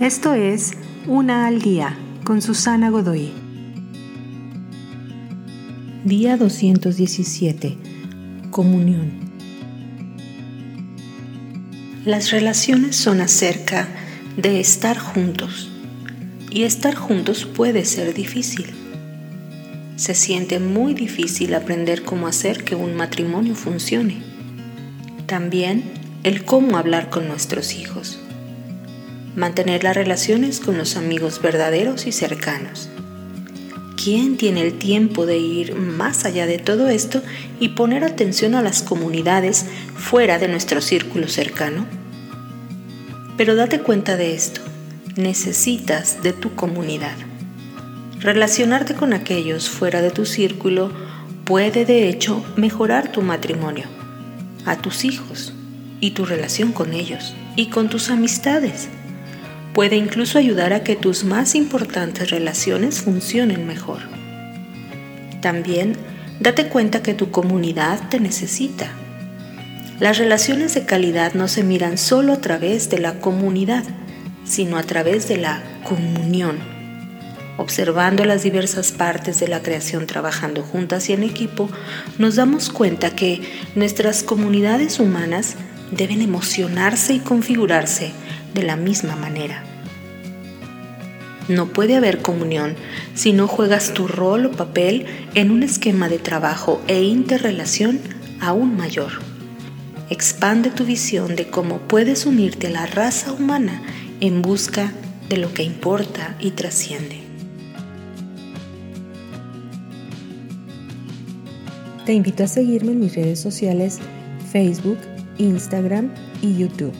Esto es Una al Día con Susana Godoy. Día 217. Comunión. Las relaciones son acerca de estar juntos y estar juntos puede ser difícil. Se siente muy difícil aprender cómo hacer que un matrimonio funcione. También el cómo hablar con nuestros hijos mantener las relaciones con los amigos verdaderos y cercanos. ¿Quién tiene el tiempo de ir más allá de todo esto y poner atención a las comunidades fuera de nuestro círculo cercano? Pero date cuenta de esto, necesitas de tu comunidad. Relacionarte con aquellos fuera de tu círculo puede de hecho mejorar tu matrimonio, a tus hijos y tu relación con ellos y con tus amistades puede incluso ayudar a que tus más importantes relaciones funcionen mejor. También date cuenta que tu comunidad te necesita. Las relaciones de calidad no se miran solo a través de la comunidad, sino a través de la comunión. Observando las diversas partes de la creación trabajando juntas y en equipo, nos damos cuenta que nuestras comunidades humanas deben emocionarse y configurarse de la misma manera. No puede haber comunión si no juegas tu rol o papel en un esquema de trabajo e interrelación aún mayor. Expande tu visión de cómo puedes unirte a la raza humana en busca de lo que importa y trasciende. Te invito a seguirme en mis redes sociales Facebook, Instagram y YouTube.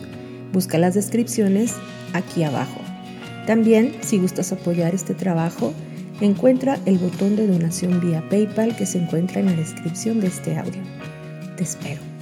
Busca las descripciones aquí abajo. También, si gustas apoyar este trabajo, encuentra el botón de donación vía PayPal que se encuentra en la descripción de este audio. Te espero.